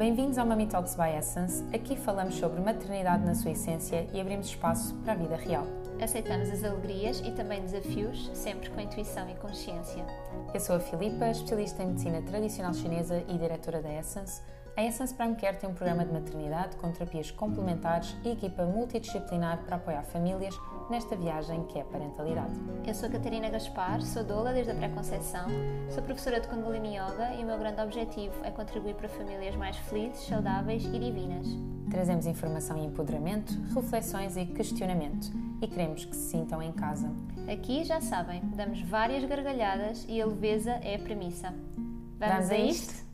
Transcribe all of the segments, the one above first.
Bem-vindos ao Mami Talks by Essence. Aqui falamos sobre maternidade na sua essência e abrimos espaço para a vida real. Aceitamos as alegrias e também desafios, sempre com intuição e consciência. Eu sou a Filipa, especialista em medicina tradicional chinesa e diretora da Essence. A Essence Prime Care tem um programa de maternidade com terapias complementares e equipa multidisciplinar para apoiar famílias nesta viagem que é a parentalidade. Eu sou a Catarina Gaspar, sou doula desde a pré-conceição, sou professora de Kundalini Yoga e o meu grande objetivo é contribuir para famílias mais felizes, saudáveis e divinas. Trazemos informação e empoderamento, reflexões e questionamento e queremos que se sintam em casa. Aqui, já sabem, damos várias gargalhadas e a leveza é a premissa. Vamos, Vamos a isto?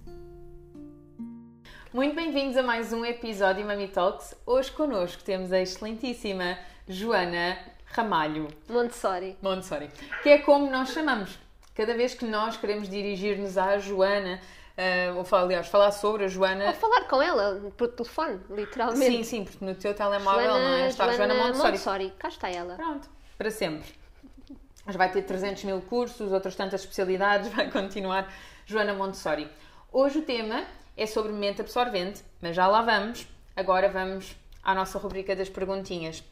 Muito bem-vindos a mais um episódio Mami Talks. Hoje connosco temos a excelentíssima Joana Ramalho. Montessori. Montessori. Que é como nós chamamos. Cada vez que nós queremos dirigir-nos à Joana, uh, ou falar, aliás, falar sobre a Joana. Ou falar com ela por telefone, literalmente. Sim, sim, porque no teu telemóvel Joana, não é? Está Joana Joana Montessori. Montessori. Cá está ela. Pronto, para sempre. Mas vai ter 300 mil cursos, outras tantas especialidades, vai continuar Joana Montessori. Hoje o tema é sobre mente absorvente, mas já lá vamos. Agora vamos à nossa rubrica das perguntinhas.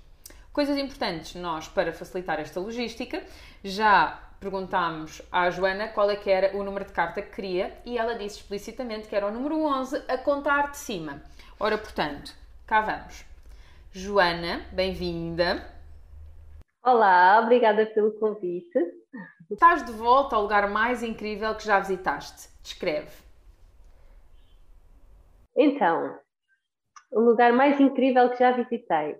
Coisas importantes, nós, para facilitar esta logística, já perguntámos à Joana qual é que era o número de carta que queria e ela disse explicitamente que era o número 11 a contar de cima. Ora, portanto, cá vamos. Joana, bem-vinda. Olá, obrigada pelo convite. Estás de volta ao lugar mais incrível que já visitaste. Descreve. Então, o lugar mais incrível que já visitei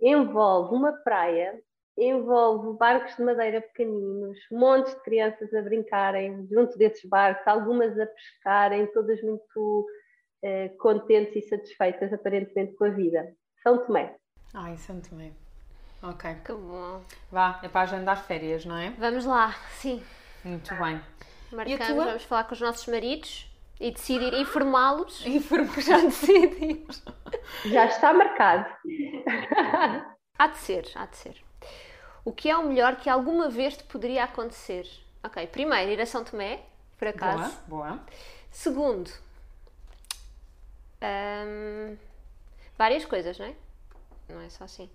envolve uma praia, envolve barcos de madeira pequeninos, montes de crianças a brincarem junto desses barcos, algumas a pescarem, todas muito eh, contentes e satisfeitas aparentemente com a vida. São Tomé. Ai, São Tomé. Ok. Que bom. Vá, é para agendar férias, não é? Vamos lá, sim. Muito bem. Marcamos, vamos falar com os nossos maridos e decidir, informá-los. Informo que já decidimos. Já está marcado. Há de ser, há de ser. O que é o melhor que alguma vez te poderia acontecer? Ok, primeiro, ir a São Tomé, por acaso. Boa, boa. Segundo, hum, várias coisas, não é? Não é só assim.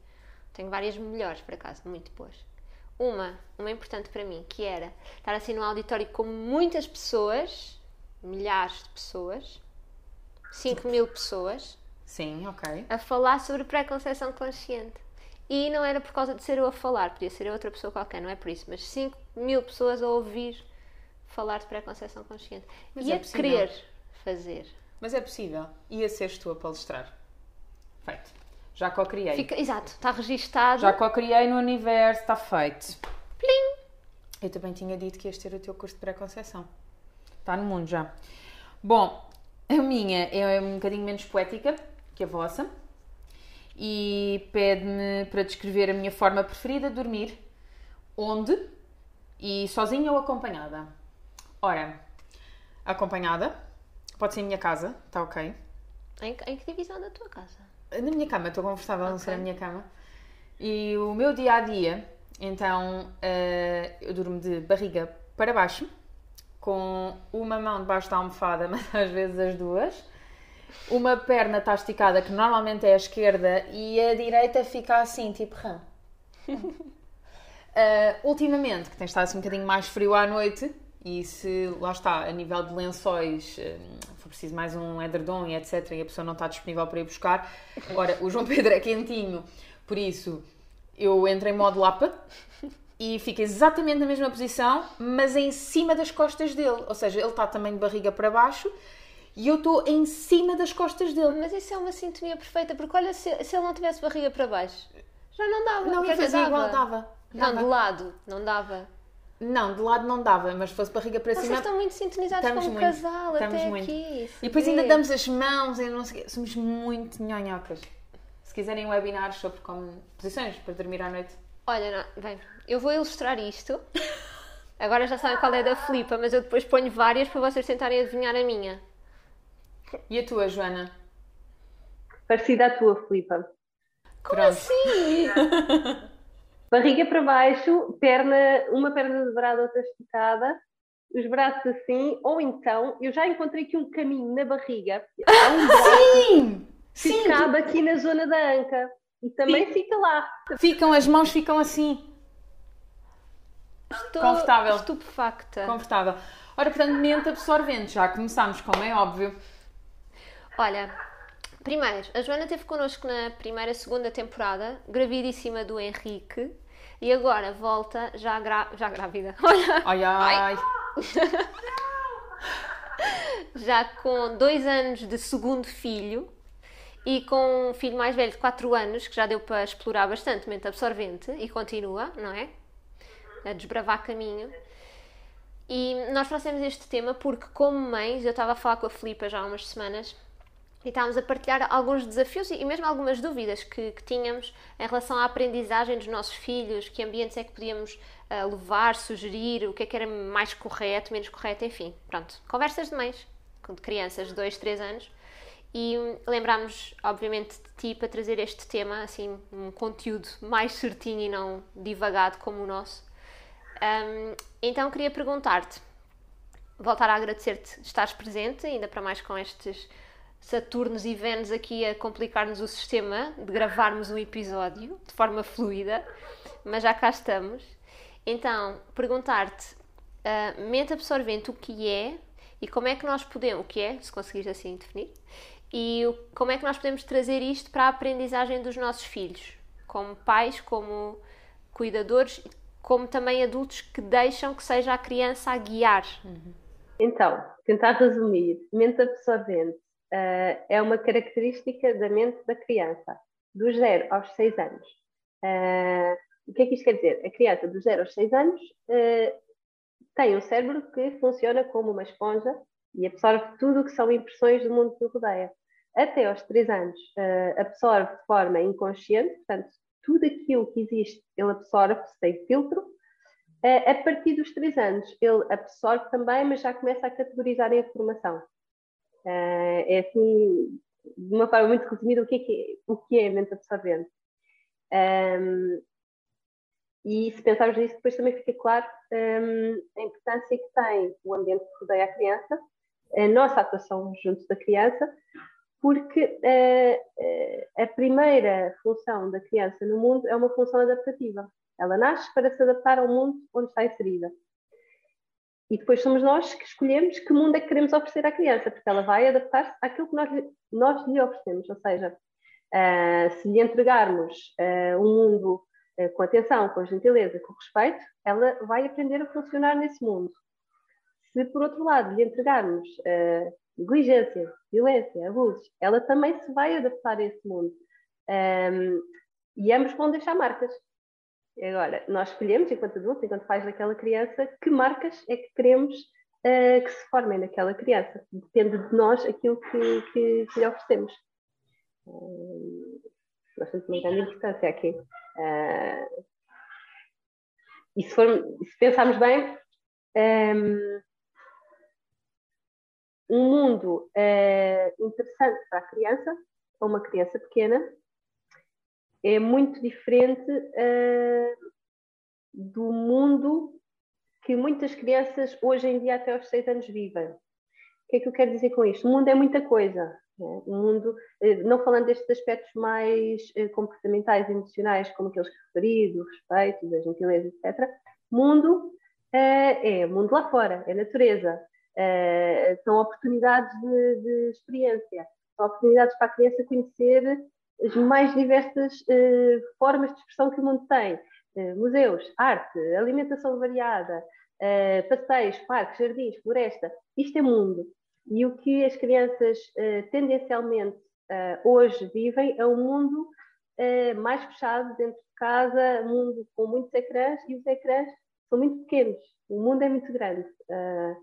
Tenho várias melhores, por acaso, muito boas. Uma, uma importante para mim, que era estar assim num auditório com muitas pessoas, milhares de pessoas, 5 mil pessoas, Sim, ok. a falar sobre pré-conceição consciente. E não era por causa de ser eu a falar, podia ser outra pessoa qualquer, não é por isso, mas 5 mil pessoas a ouvir falar de pré-conceição consciente. Mas e é a possível. querer fazer. Mas é possível. Ia seres tu a palestrar. Feito. Já co-criei. Fica, exato, está registado. Já co-criei no universo, está feito. Plim! Eu também tinha dito que ias ter o teu curso de pré-conceição. Está no mundo já. Bom, a minha é um bocadinho menos poética que a vossa e pede-me para descrever a minha forma preferida de dormir, onde e sozinha ou acompanhada. Ora, acompanhada, pode ser em minha casa, está ok. Em, em que divisão da tua casa? Na minha cama, estou confortável não Ok. ser a minha cama. E o meu dia a dia, então, eh, eu durmo de barriga para baixo, com uma mão debaixo da almofada, mas às vezes as duas. Uma perna está esticada, que normalmente é a esquerda, e a direita fica assim, tipo rã. Eh, ultimamente, que tem estado assim um bocadinho mais frio à noite, e se lá está, a nível de lençóis, eh, for preciso mais um edredom e etc., e a pessoa não está disponível para ir buscar, ora, o João Pedro é quentinho, por isso eu entro em modo lapa e fico exatamente na mesma posição, mas em cima das costas dele. Ou seja, ele está também de barriga para baixo e eu estou em cima das costas dele. Mas isso é uma sintonia perfeita, porque olha, se, se ele não tivesse barriga para baixo, já não dava. Não, fazia dizer, igual, dava. Não, Dava. de lado, não dava. Não, de lado não dava, mas se fosse barriga para Vocês cima. estão muito sintonizados como muito, casal até muito. aqui. E depois ainda damos as mãos e não sei. Somos muito nhonhocas. Se quiserem webinars sobre como posições para dormir à noite. Olha, não, bem, eu vou ilustrar isto. Agora já sabem qual é da Filipa, mas eu depois ponho várias para vocês tentarem adivinhar a minha. E a tua, Joana? Parecida à tua, Filipa. Como Pronto. assim? Barriga para baixo, perna, uma perna dobrada, outra esticada, os braços assim, ou então eu já encontrei aqui um caminho na barriga. Há um braço Sim! que Sim! cabe aqui na zona da anca e também fica lá. Ficam, as mãos ficam assim. Estou Confortável. estupefacta. Confortável. Ora, portanto, mente absorvente. Já começámos, como é óbvio. Olha, primeiro, a Joana esteve connosco na primeira, segunda temporada, gravidíssima do Henrique, e agora volta já, gra- já grávida. Olha, Ai, ai. já com dois anos de segundo filho e com um filho mais velho de 4 anos, que já deu para explorar bastante mente absorvente e continua, não é? A desbravar caminho. E nós trouxemos este tema porque, como mães, eu estava a falar com a Filipa já há umas semanas e estávamos a partilhar alguns desafios e mesmo algumas dúvidas que, que tínhamos em relação à aprendizagem dos nossos filhos, que ambientes é que podíamos ah, levar, sugerir, o que é que era mais correto, menos correto, enfim. Pronto, conversas de mães, com- crianças de 2, 3 anos. E lembrámos, obviamente, de ti para trazer este tema, assim, um conteúdo mais certinho e não divagado como o nosso. Hum, então queria perguntar-te, voltar a agradecer-te estares presente, ainda para mais com estes Saturnos e Vênus aqui a complicar-nos o sistema de gravarmos um episódio de forma fluida, mas já cá estamos. Então, perguntar-te, ah, mente absorvente, o que é e como é que nós podemos, o que é, se conseguires assim definir, e o- como é que nós podemos trazer isto para a aprendizagem dos nossos filhos, como pais, como cuidadores, como também adultos que deixam que seja a criança a guiar. Então, tentar resumir, mente absorvente eh, é uma característica da mente da criança, do 0 aos 6 anos. Eh, o que é que isto quer dizer? A criança dos 0 aos 6 anos eh, tem um cérebro que funciona como uma esponja e absorve tudo o que são impressões do mundo que o rodeia. Até aos 3 anos, absorve de forma inconsciente, portanto, tudo aquilo que existe ele absorve sem filtro. Eh, A partir dos 3 anos, ele absorve também, mas já começa a categorizar a informação. Eh, É assim, de uma forma muito resumida, o que é, que é, o que é a mente absorvente. Ahm, e se pensarmos nisso, depois também fica claro ahm, a importância que tem o ambiente que rodeia a criança, a nossa atuação junto da criança, porque eh, a primeira função da criança no mundo é uma função adaptativa. Ela nasce para se adaptar ao mundo onde está inserida. E depois somos nós que escolhemos que mundo é que queremos oferecer à criança, porque ela vai adaptar-se àquilo que nós, nós lhe oferecemos. Ou seja, ah, se lhe entregarmos ah, um mundo ah, com atenção, com gentileza, com respeito, ela vai aprender a funcionar nesse mundo. Se, por outro lado, lhe entregarmos negligência, violência, abusos, ela também se vai adaptar a esse mundo. Ahm, e ambos vão deixar marcas. Agora, nós escolhemos, enquanto adultos, enquanto pais daquela criança, que marcas é que queremos eh, que se formem naquela criança. Depende de nós aquilo que, que, que lhe oferecemos. Hum, nós temos uma grande importância aqui. Ah, e se, for, se pensarmos bem, hum, um mundo eh, interessante para a criança, para uma criança pequena, é muito diferente eh, do mundo que muitas crianças hoje em dia até aos 6 anos vivem. O que é que eu quero dizer com isto? O mundo é muita coisa. né? O mundo, eh, não falando destes aspectos mais comportamentais, emocionais, como aqueles que referi, do respeito, da gentileza, etc. Mundo eh, é mundo lá fora, é natureza. Eh, são oportunidades de, de experiência, são oportunidades para a criança conhecer as mais diversas eh, formas de expressão que o mundo tem. Eh, museus, arte, alimentação variada, passeios, parques, jardins, floresta. Isto é mundo. E o que as crianças tendencialmente hoje vivem é um mundo mais fechado dentro de casa, mundo com muitos ecrãs e os ecrãs são muito pequenos. O mundo é muito grande. Eh,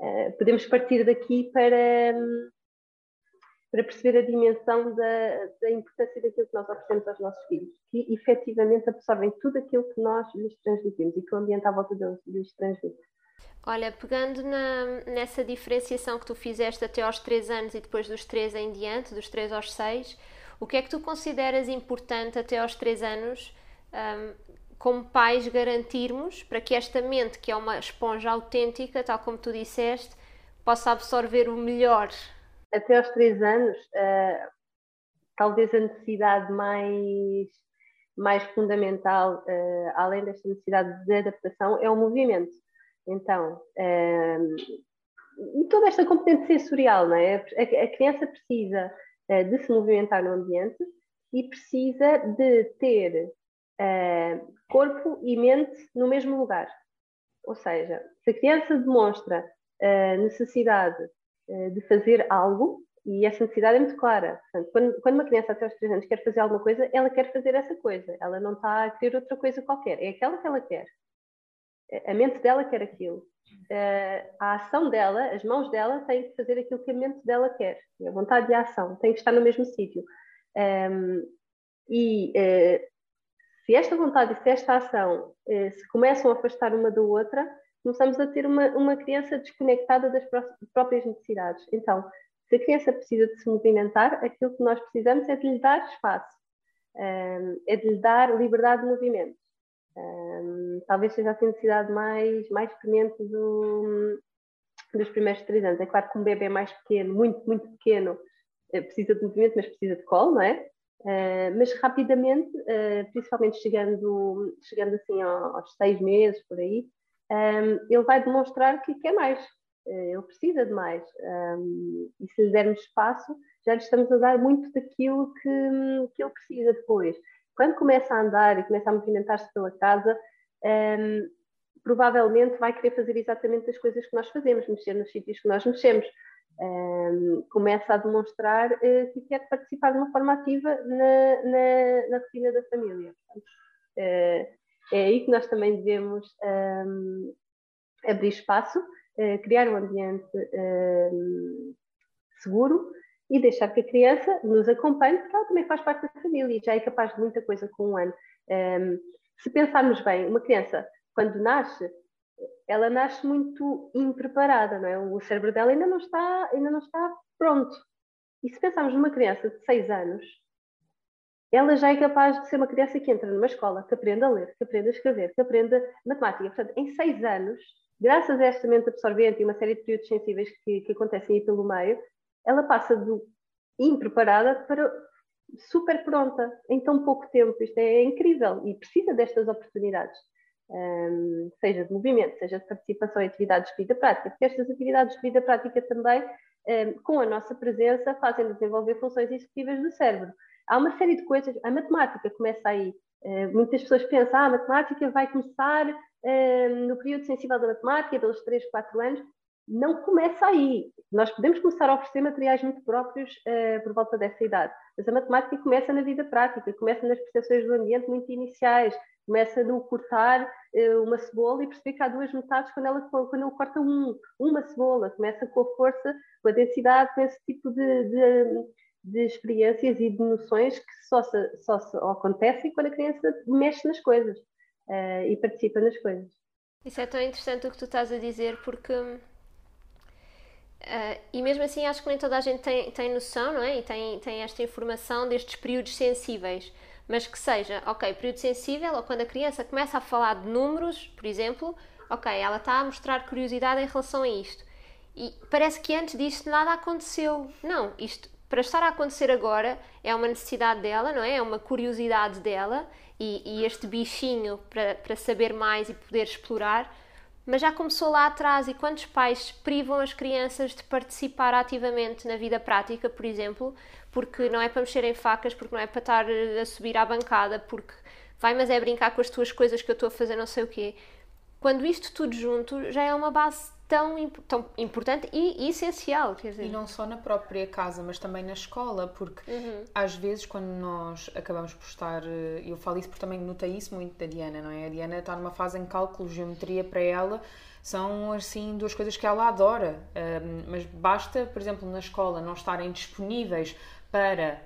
eh, podemos partir daqui para, hum, para perceber a dimensão da, da importância daquilo que nós oferecemos aos nossos filhos, que efetivamente absorvem tudo aquilo que nós lhes transmitimos e que o ambiente à volta deles lhes transmite. Olha, pegando na- nessa diferenciação que tu fizeste até aos 3 anos e depois dos 3 em diante, dos 3 aos 6, o que é que tu consideras importante até aos 3 anos hum, como pais, garantirmos para que esta mente, que é uma esponja autêntica, tal como tu disseste, possa absorver o melhor? Até aos três anos, uh, talvez a necessidade mais, mais fundamental, uh, além desta necessidade de adaptação, é o movimento. Então, uh, toda esta componente sensorial, não é? A, a criança precisa de se movimentar no ambiente e precisa de ter corpo e mente no mesmo lugar. Ou seja, se a criança demonstra a necessidade uh, de fazer algo, e essa necessidade é muito clara. Portanto, quando, quando, uma criança até aos 3 anos quer fazer alguma coisa, ela quer fazer essa coisa. Ela não está a querer outra coisa qualquer. É aquela que ela quer. A mente dela quer aquilo. Uh, a ação dela, as mãos dela têm que fazer aquilo que a mente dela quer. A vontade de ação tem que estar no mesmo sítio. Ehm, e se esta vontade e se esta ação uh, se começam a afastar uma da outra, começamos a ter uma, uma criança desconectada das próprias necessidades. Então, se a criança precisa de se movimentar, aquilo que nós precisamos é de lhe dar espaço, um, é de lhe dar liberdade de movimento. Um, talvez seja assim a necessidade mais, mais premente do, dos primeiros três anos. É claro que um bebê mais pequeno, muito, muito pequeno, eh, precisa de movimento, mas precisa de colo, não é? Uh, mas rapidamente, uh, principalmente chegando, chegando assim aos seis meses, por aí, um, ele vai demonstrar que quer mais, eh, ele precisa de mais. Um, e se lhe dermos espaço, já lhe estamos a dar muito daquilo que, que ele precisa depois. Quando começa a andar e começa a movimentar-se pela casa, um, provavelmente vai querer fazer exatamente as coisas que nós fazemos, mexer nos sítios que nós mexemos. Um, começa a demonstrar uh, que quer participar de uma forma ativa na, na, na rotina da família. Uh, é aí que nós também devemos um, abrir espaço, uh, criar um ambiente um, seguro e deixar que a criança nos acompanhe, porque ela também faz parte da família e já é capaz de muita coisa com um ano. Se pensarmos bem, uma criança, quando nasce, ela nasce muito impreparada, não é? O cérebro dela ainda não está, ainda não está pronto. E se pensarmos numa criança de 6 anos, ela já é capaz de ser uma criança que entra numa escola, que aprende a ler, que aprende a escrever, que aprende matemática. Portanto, em seis anos, graças a esta mente absorvente e uma série de períodos sensíveis que, que acontecem aí pelo meio, ela passa do impreparada para super pronta em tão pouco tempo. Isto é incrível e precisa destas oportunidades. Um, seja de movimento, seja de participação em atividades de vida prática, porque estas atividades de vida prática também, um, com a nossa presença, fazem desenvolver funções executivas do cérebro há uma série de coisas. A matemática começa aí. Uh, muitas pessoas pensam, ah, a matemática vai começar no período sensível da matemática, pelos 3, 4 anos. Não começa aí. Nós podemos começar a oferecer materiais muito próprios uh, por volta dessa idade. Mas a matemática começa na vida prática, começa nas percepções do ambiente muito iniciais, começa no cortar uma cebola e perceber que há duas metades quando, ela, quando corta um, uma cebola, começa com a força, com a densidade, com esse tipo de, de, de experiências e de noções que só, se, só se acontecem quando a criança mexe nas coisas uh, e participa nas coisas. Isso é tão interessante o que tu estás a dizer, porque. Uh, e mesmo assim, acho que nem toda a gente tem, tem noção, não é? E tem, tem esta informação destes períodos sensíveis. Mas que seja, ok, período sensível, ou quando a criança começa a falar de números, por exemplo, ok, ela está a mostrar curiosidade em relação a isto. E parece que antes disto nada aconteceu. Não, isto para estar a acontecer agora é uma necessidade dela, não é? É uma curiosidade dela e, e, este bichinho para, para saber mais e poder explorar. Mas já começou lá atrás e quantos pais privam as crianças de participar ativamente na vida prática, por exemplo, porque não é para mexer em facas, porque não é para estar a subir à bancada, porque vai, mas é brincar com as tuas coisas que eu estou a fazer, não sei o quê. Quando isto tudo junto já é uma base tão, tão importante e, e, essencial. Quer dizer. E não só na própria casa, mas também na escola, porque uhum. às vezes quando nós acabamos por estar, eh, eu falo isso porque também notei isso muito da Diana, não é? A Diana está numa fase em cálculo, geometria para ela, são assim duas coisas que ela adora, mas basta, por exemplo, na escola não estarem disponíveis para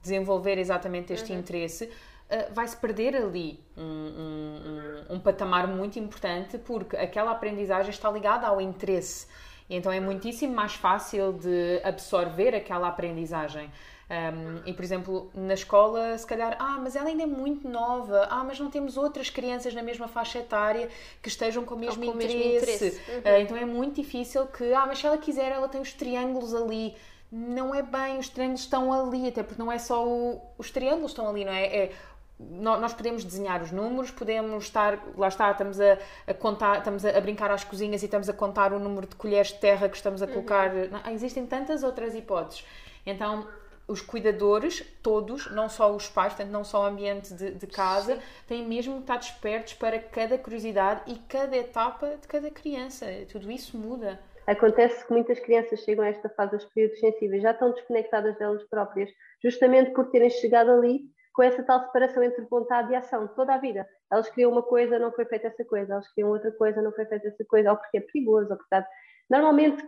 desenvolver exatamente este uhum. interesse eh, vai-se perder ali um, um, um, patamar muito importante porque aquela aprendizagem está ligada ao interesse. E então é muitíssimo mais fácil de absorver aquela aprendizagem. Um, e, por exemplo, na escola, se calhar, ah, mas ela ainda é muito nova, ah, mas não temos outras crianças na mesma faixa etária que estejam com o mesmo com o interesse. mesmo interesse. Uhum. Uh, então é muito difícil que, ah, mas se ela quiser, ela tem os triângulos ali. Não é bem, os triângulos estão ali, até porque não é só o, os triângulos estão ali, não é? é nós podemos desenhar os números, podemos estar, lá está, estamos a, a, contar, estamos a, brincar às cozinhas e estamos a contar o número de colheres de terra que estamos a colocar. Uhum. Não, existem tantas outras hipóteses. Então, os cuidadores, todos, não só os pais, portanto, não só o ambiente de, de casa, Sim. têm mesmo que estar despertos para cada curiosidade e cada etapa de cada criança. Tudo isso muda. Acontece que muitas crianças chegam a esta fase dos períodos sensíveis, já estão desconectadas delas próprias, justamente por terem chegado ali com essa tal separação entre vontade e ação toda a vida. Elas queriam uma coisa, não foi feita essa coisa, elas queriam outra coisa, não foi feita essa coisa, ou porque é perigoso, ou porque Normalmente,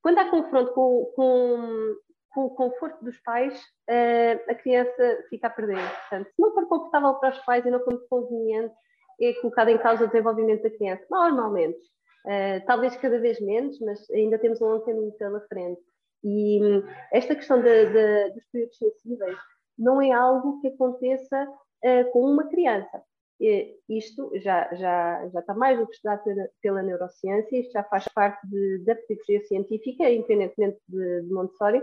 quando há confronto com, com, com o conforto dos pais, uh, a criança fica a perder. Portanto, se não for confortável para os pais e não for conveniente, é colocado em causa o desenvolvimento da criança. Normalmente. Uh, talvez cada vez menos, mas ainda temos um longo caminho pela frente. E um, esta questão de, de, dos períodos sensíveis não é algo que aconteça uh, com uma criança. isto já, já, já está mais do que estudado pela, pela neurociência, isto já faz parte de, da pedagogia científica, independentemente de, de Montessori,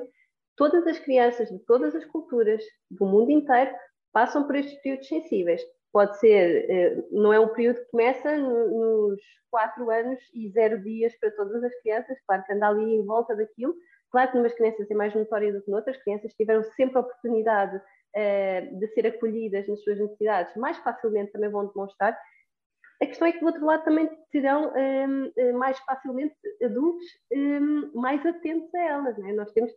Todas as crianças de todas as culturas do mundo inteiro passam por estes períodos sensíveis. Pode ser, eh, não é um período que começa nos quatro anos e zero dias para todas as crianças, claro que anda ali em volta daquilo. Claro que umas crianças é mais notória do que noutras, crianças tiveram sempre a oportunidade eh, de ser acolhidas nas suas necessidades, mais facilmente também vão demonstrar. A questão é que do outro lado também terão um, eh, mais facilmente adultos um, mais atentos a elas. Né? Nós temos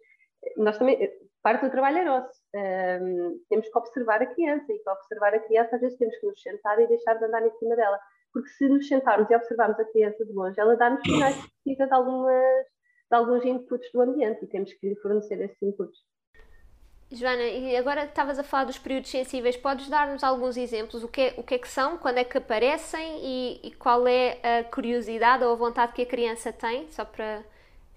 nós também, parte do trabalho é nosso. Um, temos que observar a criança e para observar a criança às vezes temos que nos sentar e deixar de andar em cima dela. Porque se nos sentarmos e observarmos a criança de longe, ela dá-nos sinais que precisa de, algumas, de alguns inputs do ambiente e temos que lhe fornecer esses inputs. Joana, e agora estavas a falar dos períodos sensíveis, podes dar-nos alguns exemplos? O que, é, o que é que são, quando é que aparecem e, e qual é a curiosidade ou a vontade que a criança tem, só para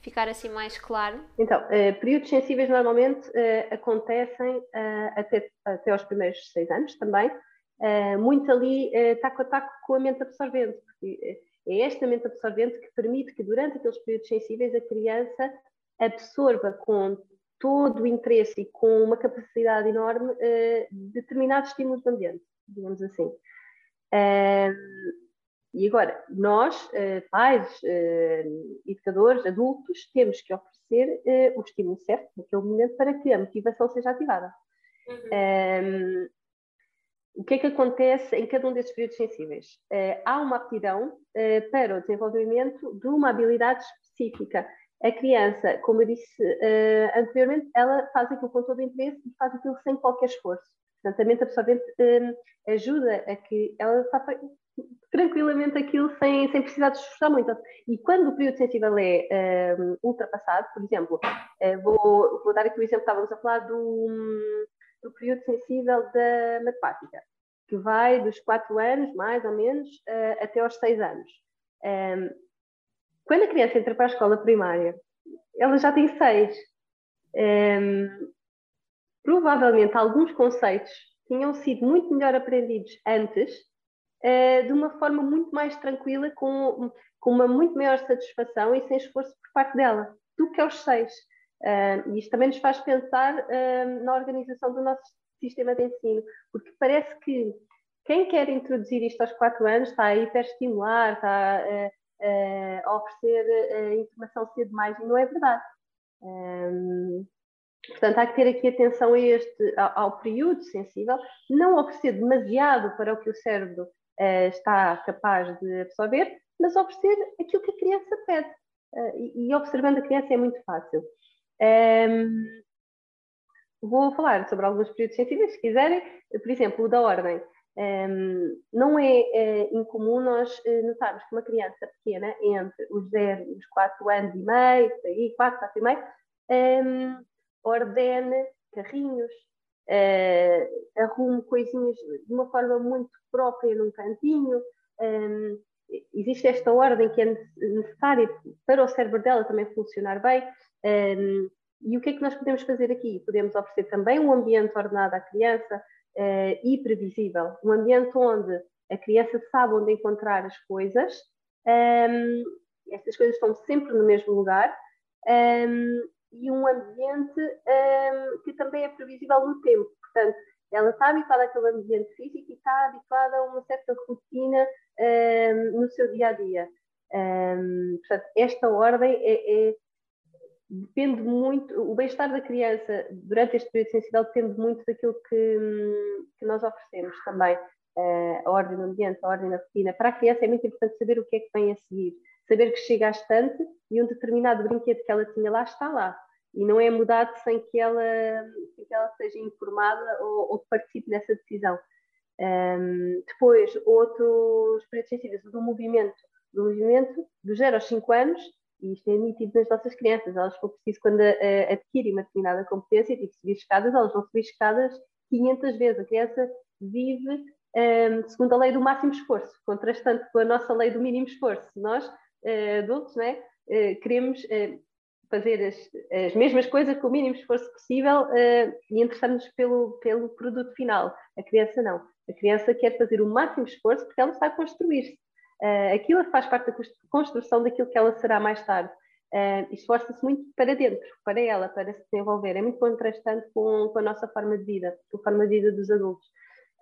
ficar assim mais claro? Então, uh, períodos sensíveis normalmente uh, acontecem uh, até, até aos primeiros seis anos também, muito ali taco a taco com a mente absorvente, porque é esta mente absorvente que permite que durante aqueles períodos sensíveis a criança absorva com todo o interesse e com uma capacidade enorme determinados estímulos do ambiente, digamos assim. E agora, nós, eh, pais, educadores, adultos, temos que oferecer o estímulo certo naquele momento para que a motivação seja ativada. Uhum. Um, o que é que acontece em cada um desses períodos sensíveis? Uh, há uma aptidão uh, para o desenvolvimento de uma habilidade específica. A criança, como eu disse uh, anteriormente, ela faz aquilo com todo o interesse e faz aquilo sem qualquer esforço. Portanto, a mente absorvente ajuda a que ela faça tranquilamente aquilo sem, sem precisar de esforçar muito. E quando o período sensível é um, ultrapassado, por exemplo, uh, vou, vou dar aqui o exemplo, estávamos a falar do, do período sensível da matemática, que vai dos 4 anos, mais ou menos, uh, até aos 6 anos. Um, quando a criança entra para a escola primária, ela já tem 6. Um, provavelmente alguns conceitos tinham sido muito melhor aprendidos antes uh, de uma forma muito mais tranquila, com, com uma muito maior satisfação e sem esforço por parte dela, do que aos seis. Uh, isto também nos faz pensar uh, na organização do nosso sistema de ensino, porque parece que quem quer introduzir isto aos quatro anos está a hiperestimular, está a, a oferecer informação cedo demais, e não é verdade. Um, portanto, há que ter aqui atenção a este, ao, ao, período sensível, não oferecer demasiado para o que o cérebro uh, está capaz de absorver, mas oferecer aquilo que a criança pede. Uh, e, e, observando a criança é muito fácil. Um, vou falar sobre alguns períodos sensíveis, se quiserem. Por exemplo, o da ordem. Um, não é, é, incomum nós uh, notarmos que uma criança pequena, entre os 0 e os 4 anos e meio, aí, 4, 4 e meio, um, ordene carrinhos, uh, arrumo coisinhas de uma forma muito própria num cantinho. Um, existe esta ordem que é necessária para o cérebro dela também funcionar bem. Um, e o que é que nós podemos fazer aqui? Podemos oferecer também um ambiente ordenado à criança uh, e previsível, um ambiente onde a criança sabe onde encontrar as coisas, um, estas coisas estão sempre no mesmo lugar, um, e um ambiente que também é previsível no tempo. Portanto, ela está habituada àquele ambiente físico e está habituada a uma certa rotina um, no seu dia a dia. Um, portanto, esta ordem é, é, depende muito, o bem-estar da criança durante este período sensível depende muito daquilo que, que nós oferecemos também. Uh, a ordem no ambiente, a ordem na rotina. Para a criança é muito importante saber o que é que vem a seguir, saber que chega à estante e um determinado brinquedo que ela tinha lá está lá e não é mudado sem que ela, sem que ela seja informada ou, ou participe nessa decisão. Um, depois, outros períodos sensíveis do movimento, do movimento dos 0 aos 5 anos, e isto é nítido nas nossas crianças, elas, for preciso, quando uh, adquirem uma determinada competência, tipo subir escadas, elas vão subir escadas 500 vezes. A criança vive um, segundo a lei do máximo esforço, contrastante com a nossa lei do mínimo esforço. Nós, uh, adultos, né, uh, queremos fazer as, as mesmas coisas com o mínimo esforço possível uh, e interessamos pelo, pelo produto final. A criança não. A criança quer fazer o máximo esforço porque ela está a construir-se. Uh, aquilo faz parte da construção daquilo que ela será mais tarde. Uh, esforça-se muito para dentro, para ela, para se desenvolver. É muito contrastante com, com a nossa forma de vida, com a forma de vida dos adultos.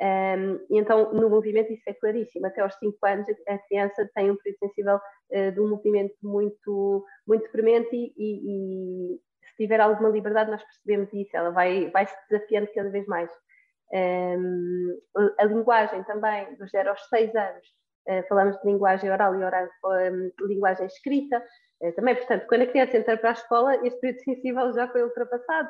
Um, e então, no movimento, isso é claríssimo. Até aos 5 anos, a criança tem um período sensível uh, de um movimento muito, muito premente e, e, e, se tiver alguma liberdade, nós percebemos isso. Ela vai, vai se desafiando cada vez mais. Um, a linguagem também, dos 0 aos 6 anos, falamos de linguagem oral e oral, um, linguagem escrita. Uh, também, portanto, quando a criança entra para a escola, este período sensível já foi ultrapassado.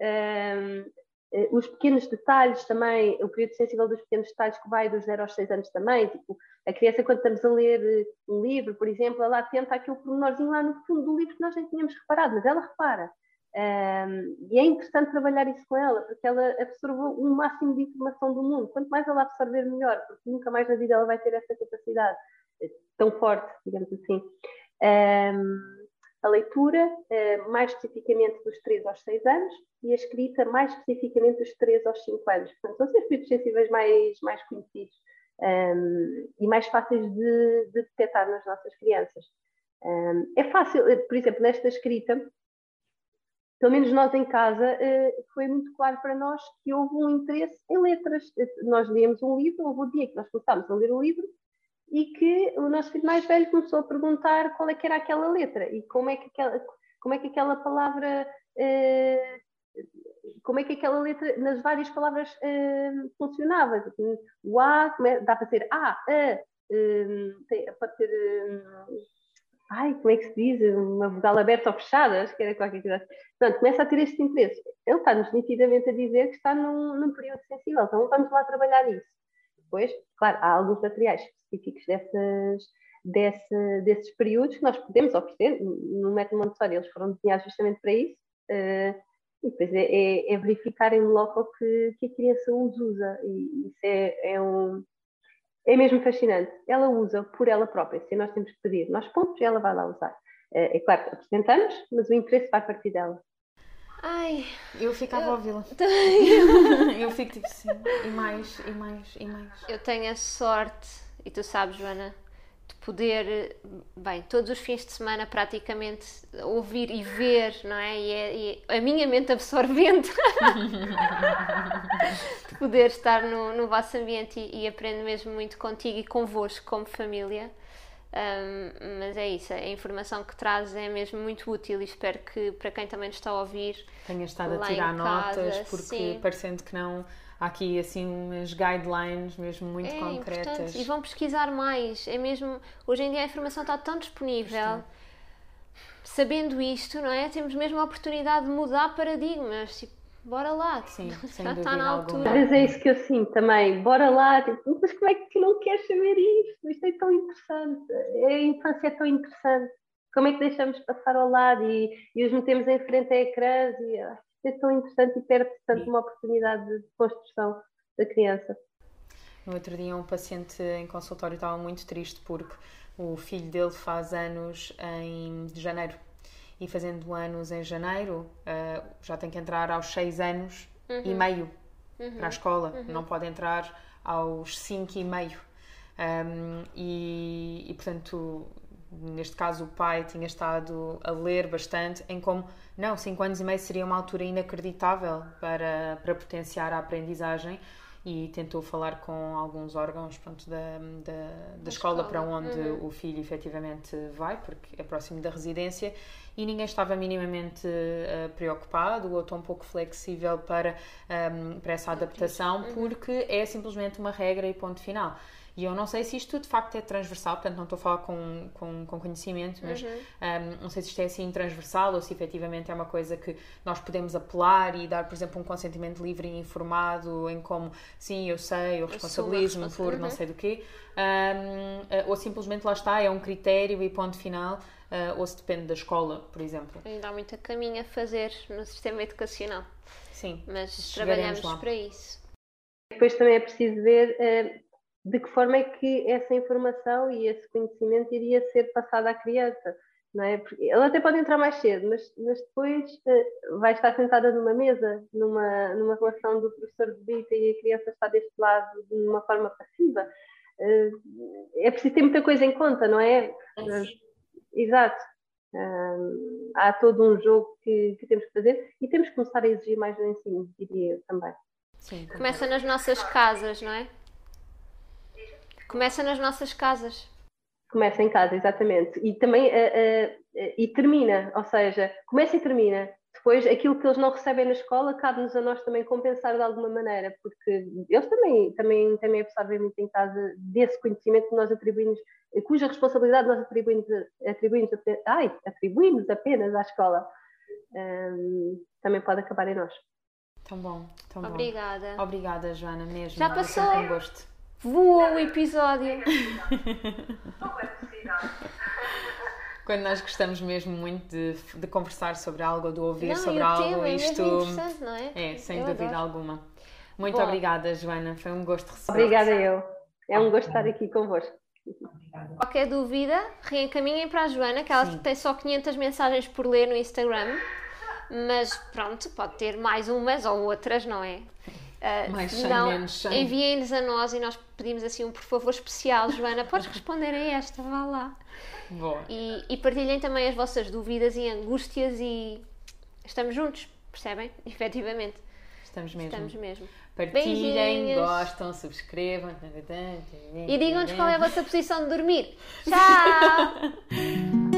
Um, eh, os pequenos detalhes também, o período sensível dos pequenos detalhes que vai dos 0 aos 6 anos também, tipo, a criança quando estamos a ler eh, um livro, por exemplo, ela atenta àquele pormenorzinho lá no fundo do livro que nós nem tínhamos reparado, mas ela repara. Um, e é interessante trabalhar isso com ela, porque ela absorveu o máximo de informação do mundo. Quanto mais ela absorver, melhor, porque nunca mais na vida ela vai ter essa capacidade eh, tão forte, digamos assim. Um, a leitura, eh, mais especificamente dos 3 aos 6 anos, e a escrita, mais especificamente dos 3 aos 5 anos. Portanto, são os espíritos sensíveis mais, mais conhecidos e mais fáceis de, de detectar nas nossas crianças. É fácil, eh, por exemplo, nesta escrita, pelo menos nós em casa, uh, foi muito claro para nós que houve um interesse em letras. Nós lemos um livro, houve o dia que nós começámos a ler o livro, e que o nosso filho mais velho começou a perguntar qual é que era aquela letra e como é que aquela, como é que aquela palavra eh, como é que aquela letra nas várias palavras eh, funcionava o A, é, dá para ser A, A eh, pode ser ai, como é que se diz? Uma vogal aberta ou fechada, acho que era qualquer coisa. Portanto, começa a ter este interesse. Ele está-nos nitidamente a dizer que está num, num período sensível, então vamos lá trabalhar isso. Depois, claro, há alguns materiais específicos dessas, desse, desses períodos que nós podemos oferecer. No método Montessori eles foram desenhados justamente para isso. Uh, e depois é, é, é verificar em local que, que a criança os usa. E isso é, é, um, é mesmo fascinante. Ela usa por ela própria, se nós temos que pedir. Nós pontos e ela vai lá usar. Uh, é claro que apresentamos, mas o interesse vai partir dela. Ai. Eu ficava eu... a ouvi-la. eu fico tipo assim, e mais, e mais, e mais. Eu tenho a sorte, e tu sabes, Joana, de poder, bem, todos os fins de semana praticamente ouvir e ver, não é? E, é, e a minha mente absorvente de poder estar no, no vosso ambiente e, e aprendo mesmo muito contigo e convosco como família. Um, mas é isso, a informação que traz é mesmo muito útil e espero que para quem também nos está a ouvir tenha estado a tirar notas, porque sim. parecendo que não há aqui assim umas guidelines mesmo muito é concretas. Importante. E vão pesquisar mais. É mesmo, hoje em dia a informação está tão disponível. Sabendo isto, não é? Temos mesmo a oportunidade de mudar paradigmas. Tipo, bora lá, Sim, já está na altura. Às vezes é isso que eu sinto também, bora lá, tipo, mas como é que não queres saber isto? Isto é tão interessante, a infância é tão interessante, como é que deixamos passar ao lado e, e os metemos em frente a ecrãs e ah, é tão interessante e perde tanto uma oportunidade de construção da criança. No outro dia, um paciente em consultório estava muito triste porque o filho dele faz anos em janeiro. E fazendo anos em janeiro, uh, já tem que entrar aos 6 anos uhum. e meio uhum. para a escola. Uhum. Não pode entrar aos 5 e meio. Um, e, e, portanto, neste caso, o pai tinha estado a ler bastante em como, não, 5 anos e meio seria uma altura inacreditável para, para potenciar a aprendizagem e tentou falar com alguns órgãos pronto, da, da, da escola, escola, para onde uhum. o filho efetivamente vai, porque é próximo da residência, e ninguém estava minimamente uh, preocupado ou tão pouco flexível para, um, para essa adaptação, uhum. porque é simplesmente uma regra e ponto final. E eu não sei se isto de facto é transversal, portanto não estou a falar com, com, com conhecimento, mas uhum. um, não sei se isto é assim transversal ou se efetivamente é uma coisa que nós podemos apelar e dar, por exemplo, um consentimento livre e informado em como, sim, eu sei, eu responsabilizo-me por não sei do quê, um, eh, ou simplesmente lá está, é um critério e ponto final. Uh, ou se depende da escola, por exemplo. Ainda há muito caminho a fazer no sistema educacional. Sim. Mas trabalhamos lá. para isso. Depois também é preciso ver uh, de que forma é que essa informação e esse conhecimento iria ser passado à criança. Não é? Porque ela até pode entrar mais cedo, mas, mas depois uh, vai estar sentada numa mesa, numa, numa relação do professor de visita e a criança está deste lado de uma forma passiva. Uh, é preciso ter muita coisa em conta, não é? Uh, exato. há todo um jogo que, que, temos que fazer e temos que começar a exigir mais no ensino, diria eu também. Sim, Começa nas nossas casas, não é? Começa nas nossas casas. Começa em casa, exatamente. E também uh, uh, e termina, ou seja, começa e termina. Depois, aquilo que eles não recebem na escola, cabe-nos a nós também compensar de alguma maneira, porque eles também, também, também absorvem muito em casa desse conhecimento que nós atribuímos, cuja responsabilidade nós atribuímos, atribuímos, ai, atribuímos apenas à escola. Um, também pode acabar em nós. Tão bom, tão Obrigada. bom. Obrigada, Joana, mesmo. Já passou. É um gosto. Voou o episódio. Quando nós gostamos mesmo muito de, de conversar sobre algo ou de ouvir não, sobre algo, tema isto. É, não é? é sem Eu dúvida adoro. alguma. Muito Bom. obrigada, Joana. Foi um gosto receber. Obrigada, eu. É um gosto estar aqui convosco. Qualquer dúvida, reencaminhem para a Joana, que ela Sim. tem só 500 mensagens por ler no Instagram. Mas pronto, pode ter mais umas ou outras, não é? Uh, Mais não, menos Enviem-nos a nós e nós pedimos assim um por favor especial. Joana, podes responder a esta, vá lá. Boa. E, e partilhem também as vossas dúvidas e angústias e estamos juntos, percebem? Efetivamente. Estamos mesmo. Estamos mesmo. Partilhem, Beijinhos. gostam, subscrevam. E digam-nos qual é a vossa posição de dormir. Tchau!